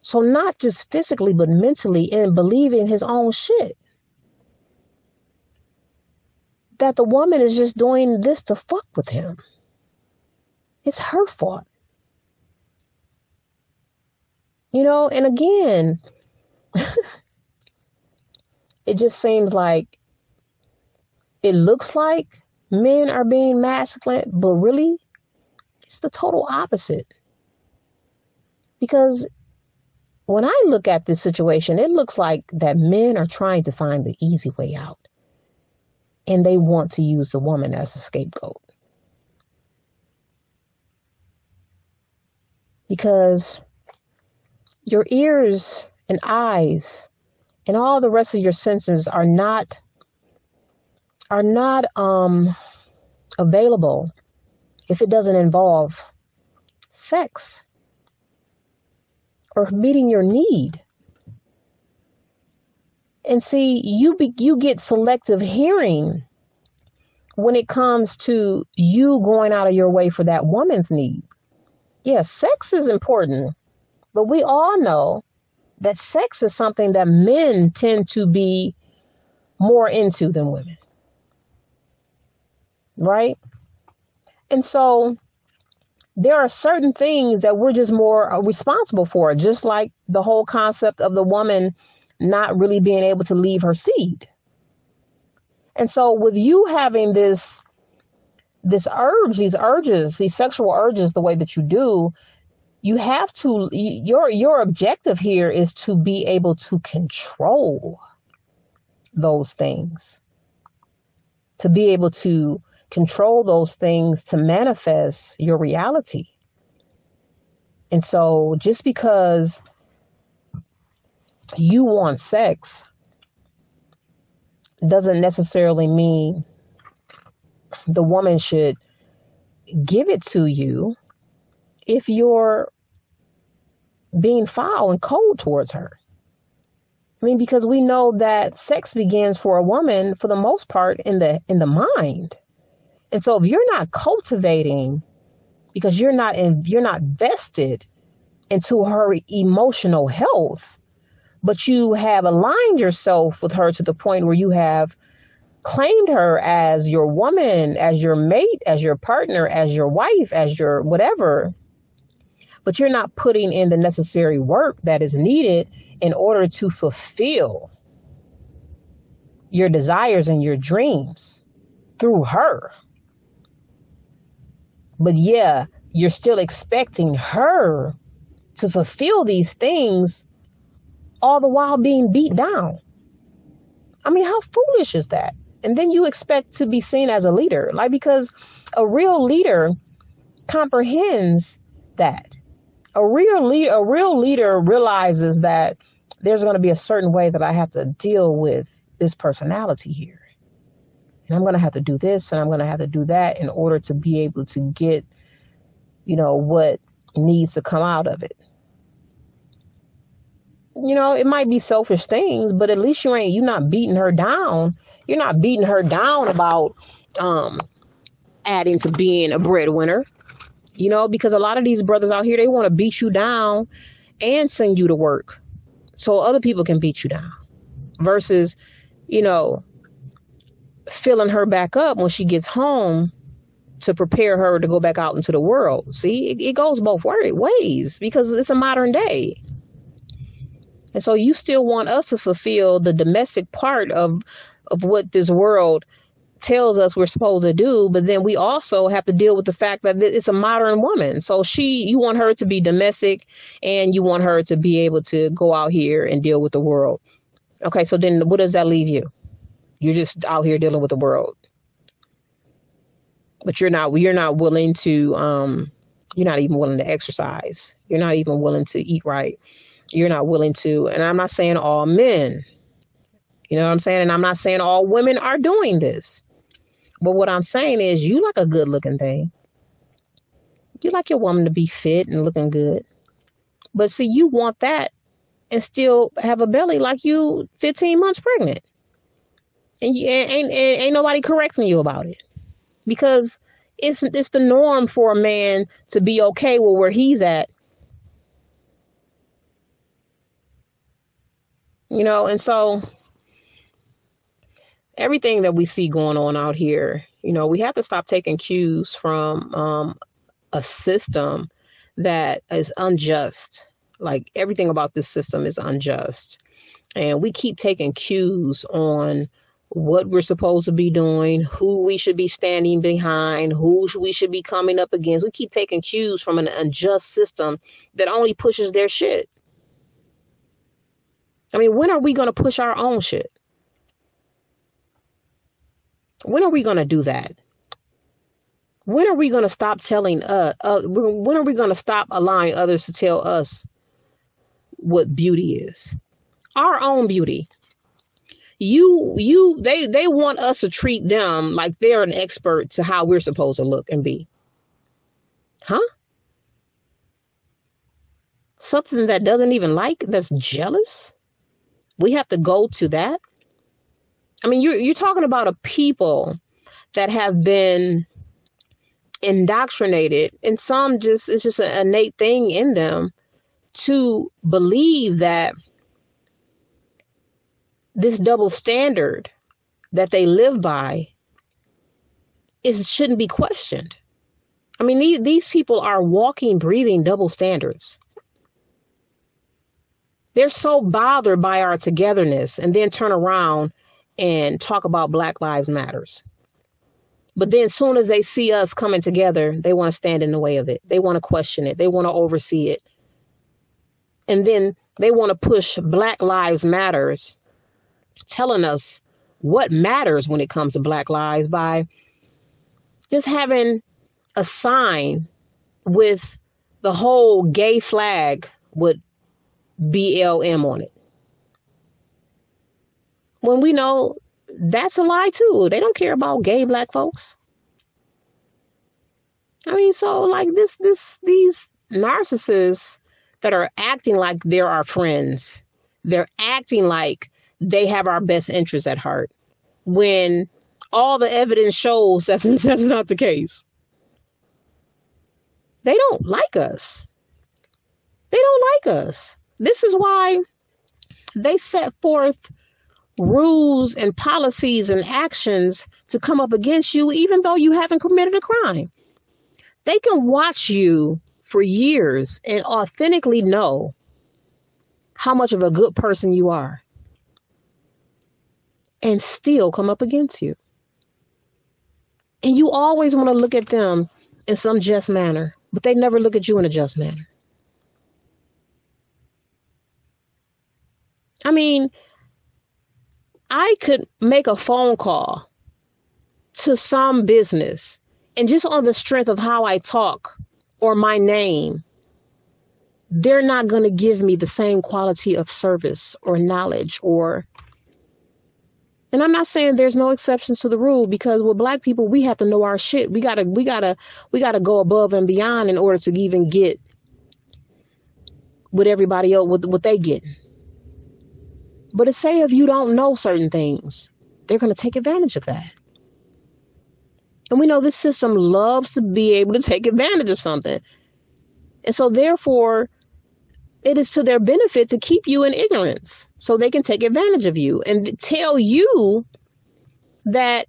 So, not just physically, but mentally, in believing his own shit. That the woman is just doing this to fuck with him. It's her fault. You know, and again, (laughs) it just seems like it looks like men are being masculine, but really, it's the total opposite. Because when I look at this situation, it looks like that men are trying to find the easy way out. And they want to use the woman as a scapegoat. Because your ears and eyes and all the rest of your senses are not are not um available if it doesn't involve sex or meeting your need. And see, you be, you get selective hearing when it comes to you going out of your way for that woman's need. Yes, sex is important, but we all know that sex is something that men tend to be more into than women. Right? And so there are certain things that we're just more uh, responsible for, just like the whole concept of the woman not really being able to leave her seed. And so with you having this this urge, these urges, these sexual urges the way that you do, you have to your your objective here is to be able to control those things. To be able to control those things to manifest your reality. And so just because you want sex doesn't necessarily mean the woman should give it to you if you're being foul and cold towards her. I mean, because we know that sex begins for a woman for the most part in the in the mind. And so if you're not cultivating because you're not in, you're not vested into her emotional health, but you have aligned yourself with her to the point where you have claimed her as your woman, as your mate, as your partner, as your wife, as your whatever, but you're not putting in the necessary work that is needed in order to fulfill your desires and your dreams through her. But yeah, you're still expecting her to fulfill these things all the while being beat down. I mean, how foolish is that? And then you expect to be seen as a leader. Like, because a real leader comprehends that. A real lead, a real leader realizes that there's going to be a certain way that I have to deal with this personality here. And I'm going to have to do this and I'm going to have to do that in order to be able to get, you know, what needs to come out of it you know, it might be selfish things, but at least you ain't you're not beating her down. You're not beating her down about um adding to being a breadwinner. You know, because a lot of these brothers out here they want to beat you down and send you to work so other people can beat you down versus, you know, filling her back up when she gets home to prepare her to go back out into the world. See, it, it goes both ways because it's a modern day. And so you still want us to fulfill the domestic part of of what this world tells us we're supposed to do, but then we also have to deal with the fact that it's a modern woman. So she you want her to be domestic and you want her to be able to go out here and deal with the world. Okay, so then what does that leave you? You're just out here dealing with the world. But you're not you're not willing to um you're not even willing to exercise. You're not even willing to eat right you're not willing to. And I'm not saying all men, you know what I'm saying? And I'm not saying all women are doing this. But what I'm saying is, you like a good looking thing. You like your woman to be fit and looking good. But see, you want that and still have a belly like you 15 months pregnant. And you ain't, ain't, ain't nobody correcting you about it. Because it's it's the norm for a man to be okay with where he's at you know, and so everything that we see going on out here, you know, we have to stop taking cues from um, a system that is unjust. Like everything about this system is unjust. And we keep taking cues on what we're supposed to be doing, who we should be standing behind, who we should be coming up against. We keep taking cues from an unjust system that only pushes their shit. I mean, when are we going to push our own shit? When are we going to do that? When are we going to stop telling uh, uh when are we going to stop allowing others to tell us what beauty is? Our own beauty. You you they they want us to treat them like they're an expert to how we're supposed to look and be. Huh? Something that doesn't even like that's jealous? We have to go to that. I mean, you're you're talking about a people that have been indoctrinated, and some just it's just an innate thing in them to believe that this double standard that they live by is shouldn't be questioned. I mean, these, these people are walking, breathing double standards. They're so bothered by our togetherness and then turn around and talk about Black Lives Matters. But then as soon as they see us coming together, they want to stand in the way of it. They want to question it. They want to oversee it. And then they want to push Black Lives Matters, telling us what matters when it comes to Black lives by just having a sign with the whole gay flag with BLM on it. When we know that's a lie too. They don't care about gay black folks. I mean, so like this, this, these narcissists that are acting like they're our friends, they're acting like they have our best interests at heart when all the evidence shows that (laughs) that's not the case. They don't like us. They don't like us. This is why they set forth rules and policies and actions to come up against you, even though you haven't committed a crime. They can watch you for years and authentically know how much of a good person you are and still come up against you. And you always want to look at them in some just manner, but they never look at you in a just manner. I mean, I could make a phone call to some business and just on the strength of how I talk or my name, they're not going to give me the same quality of service or knowledge or and I'm not saying there's no exceptions to the rule because with black people we have to know our shit. We got to we got to we got to go above and beyond in order to even get what everybody else what, what they get. But to say if you don't know certain things, they're going to take advantage of that. And we know this system loves to be able to take advantage of something. And so, therefore, it is to their benefit to keep you in ignorance so they can take advantage of you and tell you that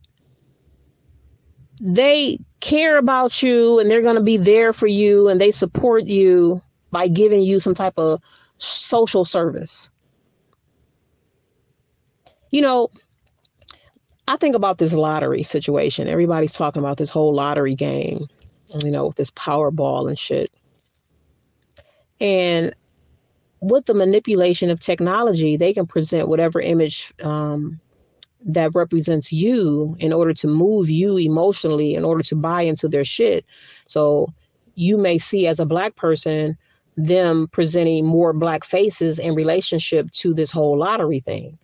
they care about you and they're going to be there for you and they support you by giving you some type of social service you know, I think about this lottery situation. Everybody's talking about this whole lottery game, you know, with this Powerball and shit. And with the manipulation of technology, they can present whatever image um, that represents you in order to move you emotionally, in order to buy into their shit. So you may see as a black person them presenting more black faces in relationship to this whole lottery thing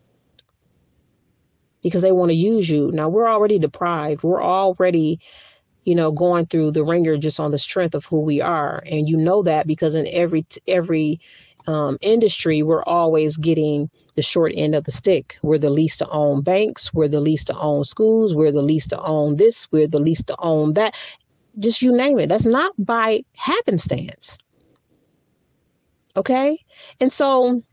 because they want to use you. Now we're already deprived. We're already, you know, going through the ringer just on the strength of who we are, and you know that because in every every um, industry, we're always getting the short end of the stick. We're the least to own banks. We're the least to own schools. We're the least to own this. We're the least to own that. Just you name it. That's not by happenstance. Okay, and so,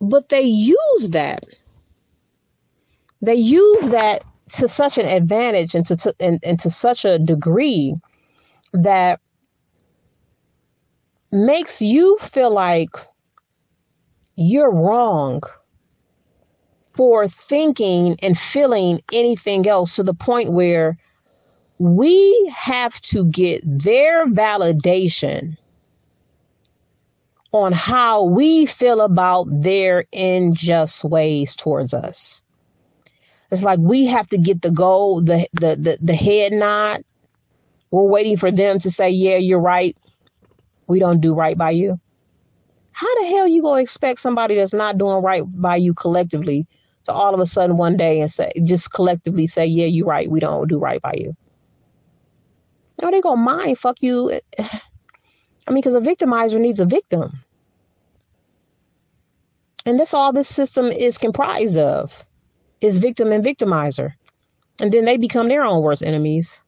but they use that they use that to such an advantage and to, to and, and to such a degree that makes you feel like you're wrong for thinking and feeling anything else to the point where we have to get their validation on how we feel about their unjust ways towards us. It's like we have to get the goal, the the the, the head nod. We're waiting for them to say, "Yeah, you're right. We don't do right by you." How the hell you gonna expect somebody that's not doing right by you collectively to all of a sudden one day and say, just collectively say, "Yeah, you're right. We don't do right by you." No, they gonna mind fuck you. (sighs) I mean, because a victimizer needs a victim. And that's all this system is comprised of is victim and victimizer. And then they become their own worst enemies.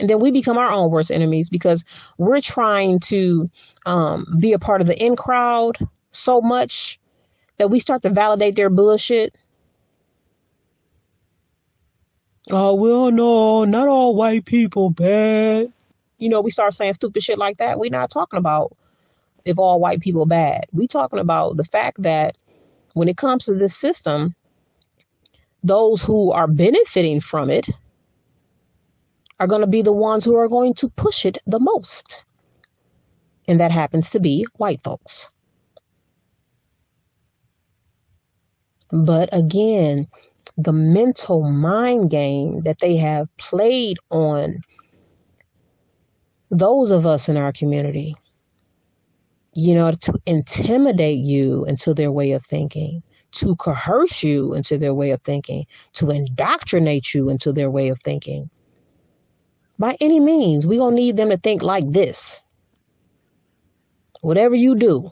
And then we become our own worst enemies because we're trying to um, be a part of the in crowd so much that we start to validate their bullshit. Oh, well, no, not all white people bad. You know, we start saying stupid shit like that. We're not talking about if all white people bad. We're talking about the fact that when it comes to this system, those who are benefiting from it are going to be the ones who are going to push it the most. And that happens to be white folks. But again, the mental mind game that they have played on those of us in our community, you know, to intimidate you into their way of thinking, to coerce you into their way of thinking, to indoctrinate you into their way of thinking. By any means, going to need them to think like this. Whatever you do,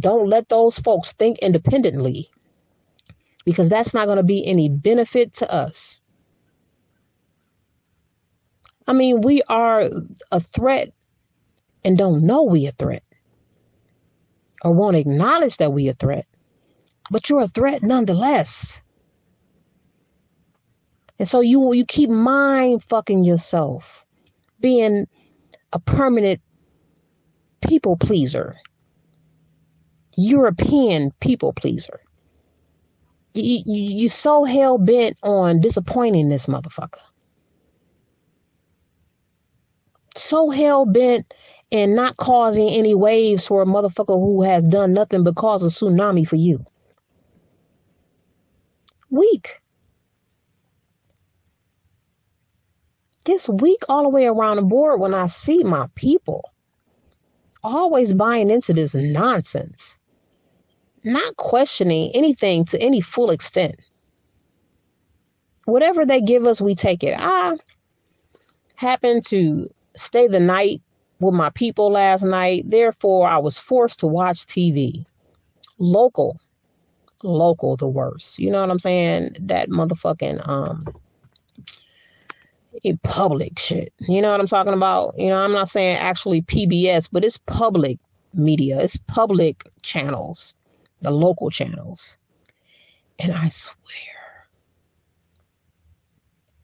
don't let those folks think independently because that's not going to be any benefit to us. I mean, we are a threat and don't know we a threat or won't acknowledge that we a threat but you're a threat nonetheless. And so you you keep mind fucking yourself, being a permanent people pleaser, European people pleaser. You, you, you so hell bent on disappointing this motherfucker. So hell bent and not causing any waves for a motherfucker who has done nothing but cause a tsunami for you. Weak. This week all the way around the board when I see my people always buying into this nonsense, not questioning anything to any full extent. Whatever they give us, we take it. I happened to stay the night with my people last night. Therefore, I was forced to watch TV. Local. Local, the worst. You know what I'm saying? That motherfucking, um, public shit. You know what I'm talking about? You know, I'm not saying actually PBS, but it's public media, it's public channels, the local channels. And I swear,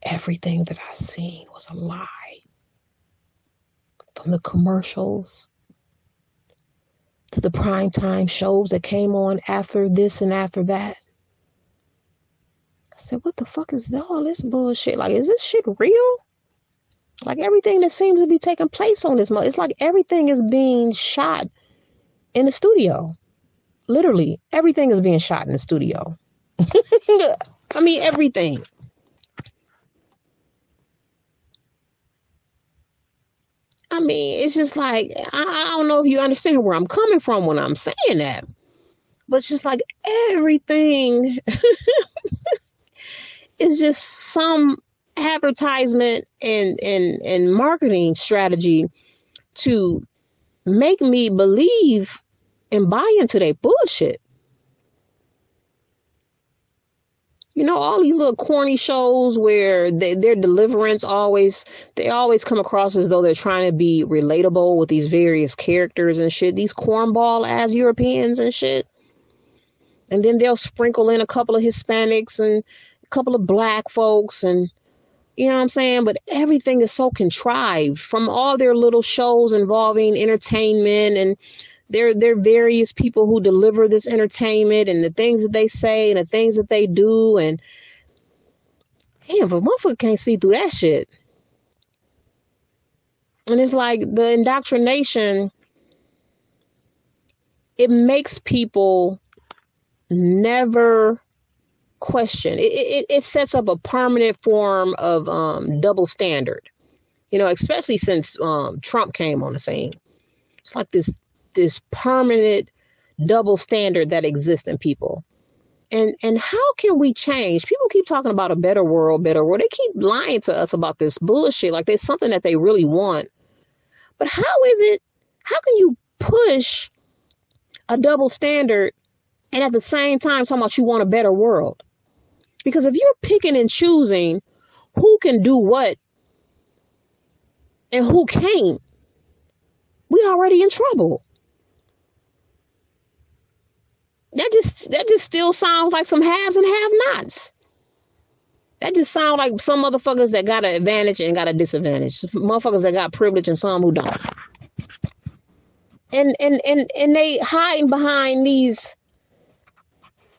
everything that I seen was a lie. From the commercials to the primetime shows that came on after this and after that. I said, what the fuck is all this bullshit? Like, is this shit real? Like everything that seems to be taking place on this month, it's like everything is being shot in the studio. Literally, everything is being shot in the studio. (laughs) I mean, everything. I mean, it's just like I, I don't know if you understand where I'm coming from when I'm saying that, but it's just like everything (laughs) is just some advertisement and and and marketing strategy to make me believe and buy into their bullshit. You know, all these little corny shows where they, their deliverance always, they always come across as though they're trying to be relatable with these various characters and shit. These cornball ass Europeans and shit. And then they'll sprinkle in a couple of Hispanics and a couple of black folks and, you know what I'm saying? But everything is so contrived from all their little shows involving entertainment and there there are various people who deliver this entertainment and the things that they say and the things that they do and damn, but motherfucker can't see through that shit. And it's like the indoctrination it makes people never question. It, it, it sets up a permanent form of um, double standard, you know, especially since um, Trump came on the scene. It's like this this permanent double standard that exists in people. And and how can we change? People keep talking about a better world, better world. They keep lying to us about this bullshit like there's something that they really want. But how is it how can you push a double standard and at the same time talking about you want a better world? Because if you're picking and choosing who can do what and who can't, we already in trouble. That just still sounds like some haves and have-nots. That just sounds like some motherfuckers that got an advantage and got a disadvantage. Motherfuckers that got privilege and some who don't. And and and and they hiding behind these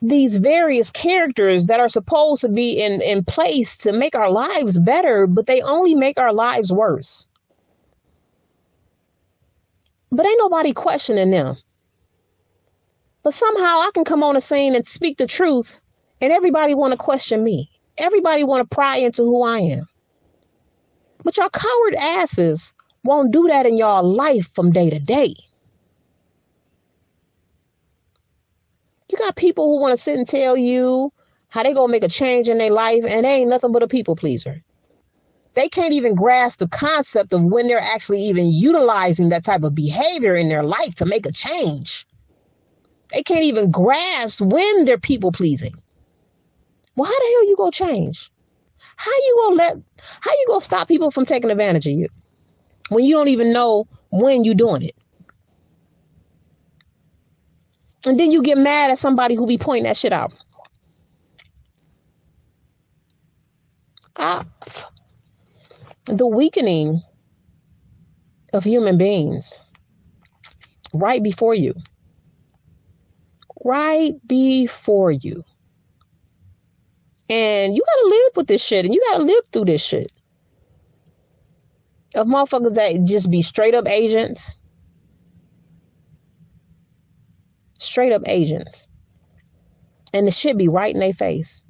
these various characters that are supposed to be in in place to make our lives better, but they only make our lives worse. But ain't nobody questioning them. But somehow I can come on the scene and speak the truth, and everybody want to question me. Everybody want to pry into who I am. But y'all coward asses won't do that in y'all life from day to day. You got people who want to sit and tell you how they gonna make a change in their life, and they ain't nothing but a people pleaser. They can't even grasp the concept of when they're actually even utilizing that type of behavior in their life to make a change. They can't even grasp when they're people pleasing. Well, how the hell you gonna change? How you gonna let how you gonna stop people from taking advantage of you when you don't even know when you're doing it? And then you get mad at somebody who be pointing that shit out. I, the weakening of human beings right before you. Right before you. And you gotta live with this shit and you gotta live through this shit. Of motherfuckers that just be straight up agents. Straight up agents. And the shit be right in their face.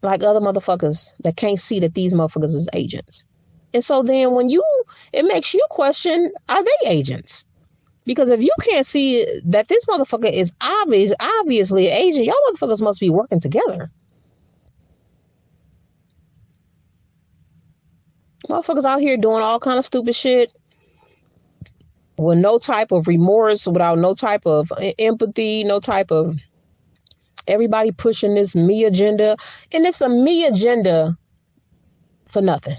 Like other motherfuckers that can't see that these motherfuckers is agents. And so then when you, it makes you question, are they agents? Because if you can't see that this motherfucker is obvious, obviously an agent, y'all motherfuckers must be working together. Motherfuckers out here doing all kind of stupid shit with no type of remorse, without no type of empathy, no type of everybody pushing this me agenda. And it's a me agenda for nothing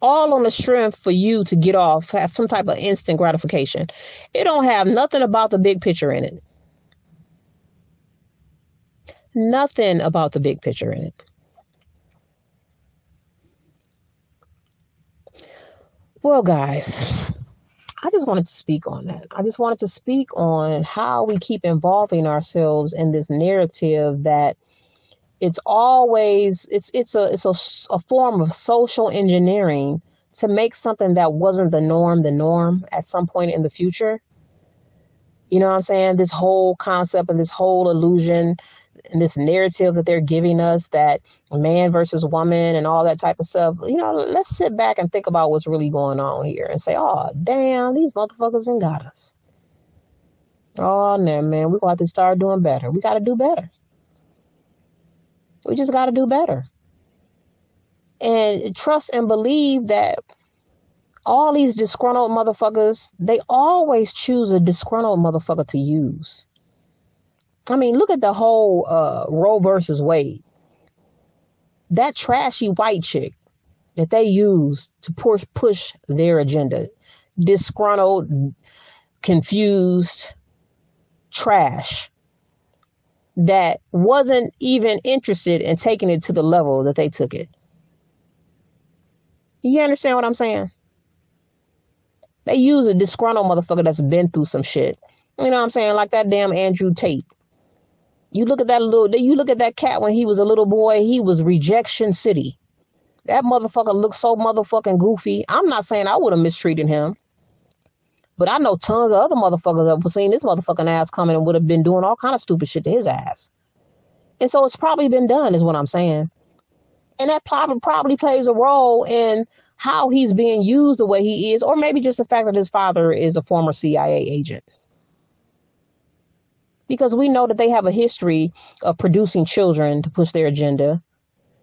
all on the strength for you to get off, have some type of instant gratification. It don't have nothing about the big picture in it. Nothing about the big picture in it. Well, guys, I just wanted to speak on that. I just wanted to speak on how we keep involving ourselves in this narrative that it's always it's it's a it's a, a form of social engineering to make something that wasn't the norm the norm at some point in the future. You know what i'm saying? This whole concept and this whole illusion and this narrative that they're giving us that man versus woman and all that type of stuff you know let's sit back and think about what's really going on here and say oh damn these motherfuckers ain't got us. Oh no man we got to start doing better. We got to do better we just got to do better. And trust and believe that all these disgruntled motherfuckers, they always choose a disgruntled motherfucker to use. I mean, look at the whole uh, Roe versus Wade. That trashy white chick that they use to push push their agenda, disgruntled, confused, trash that wasn't even interested in taking it to the level that they took it. You understand what I'm saying? They use a disgruntled motherfucker that's been through some shit. You know what I'm saying? Like that damn Andrew Tate. You look at that little you look at that cat when he was a little boy, he was rejection city. That motherfucker looked so motherfucking goofy. I'm not saying I would have mistreated him. But I know tons of other motherfuckers that have seen this motherfucking ass coming and would have been doing all kind of stupid shit to his ass. And so it's probably been done, is what I'm saying. And that probably probably plays a role in how he's being used the way he is, or maybe just the fact that his father is a former CIA agent. Because we know that they have a history of producing children to push their agenda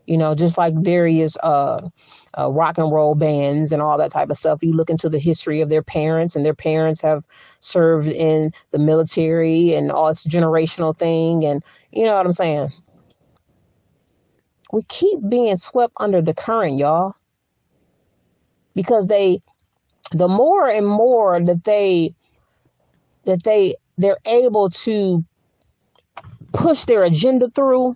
you know, just like various uh, uh, rock and roll bands and all that type of stuff. You look into the history of their parents, and their parents have served in the military and all this generational thing, and you know what I'm saying. We keep being swept under the current, y'all, because they, the more and more that they, that they, they're able to push their agenda through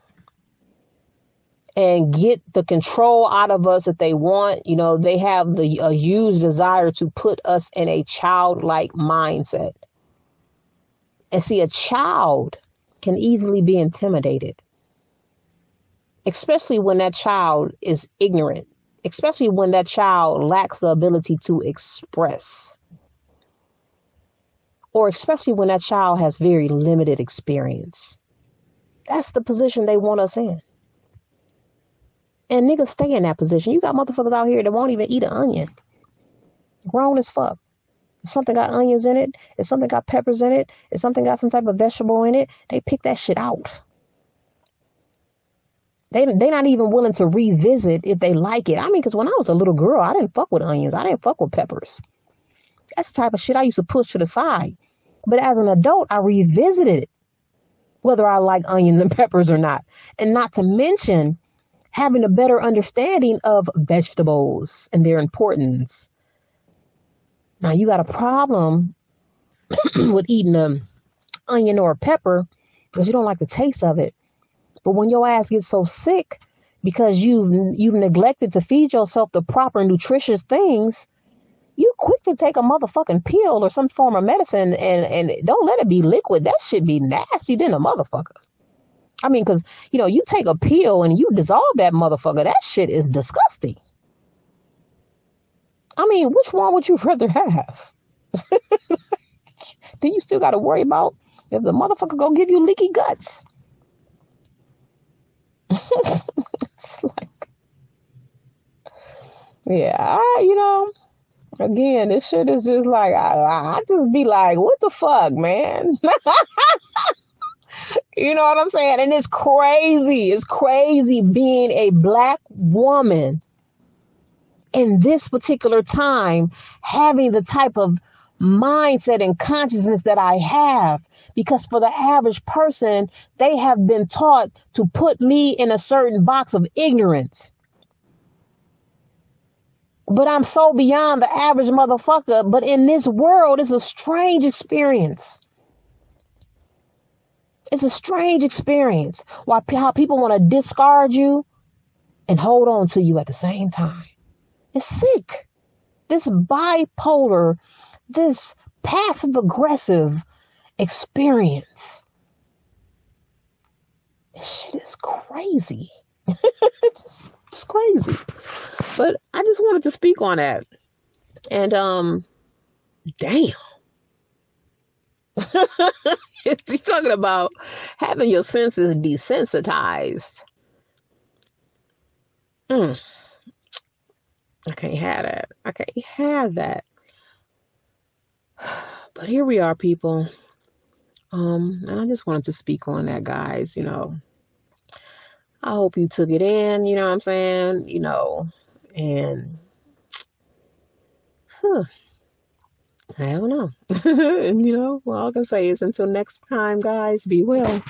and get the control out of us that they want. You know, they have the a huge desire to put us in a childlike mindset. And see, a child can easily be intimidated, especially when that child is ignorant, especially when that child lacks the ability to express, or especially when that child has very limited experience. That's the position they want us in. And niggas stay in that position. You got motherfuckers out here that won't even eat an onion. Grown as fuck. If something got onions in it, if something got peppers in it, if something got some type of vegetable in it, they pick that shit out. They they not even willing to revisit if they like it. I mean, because when I was a little girl, I didn't fuck with onions. I didn't fuck with peppers. That's the type of shit I used to push to the side. But as an adult, I revisited it, whether I like onions and (laughs) peppers or not. And not to mention having a better understanding of vegetables and their importance. Now, you got a problem (clears throat) with eating an onion or a pepper because you don't like the taste of it. But when your ass gets so sick because you've you've neglected to feed yourself the proper nutritious things, you quick to take a motherfucking pill or some form of medicine and and don't let it be liquid. That should be nasty than a motherfucker. I mean, because you know, you take a pill and you dissolve that motherfucker. That shit is disgusting. I mean, which one would you rather have? (laughs) then you still got to worry about if the motherfucker gonna give you leaky guts. (laughs) it's like, yeah, I, you know, again, this shit is just like, I, I just be like, what the fuck, man? (laughs) you know what I'm saying? And it's crazy. It's crazy being a black woman in this particular time having the type of mindset and consciousness that I have. Because for the average person, they have been taught to put me in a certain box of ignorance. But I'm so beyond the average motherfucker. But in this world, it's a strange experience. It's a strange experience. Why how people want to discard you and hold on to you at the same time. It's sick. This bipolar this passive aggressive experience. This shit is crazy. (laughs) it's, it's crazy. But I just wanted to speak on that. And um damn. (laughs) You're talking about having your senses desensitized. Mm. I can't have that. I can't have that. (sighs) But here we are, people. Um, and I just wanted to speak on that, guys. You know, I hope you took it in, you know what I'm saying? You know, and (sighs) huh, I don't know. (laughs) you know, all I can say is until next time, guys, be well.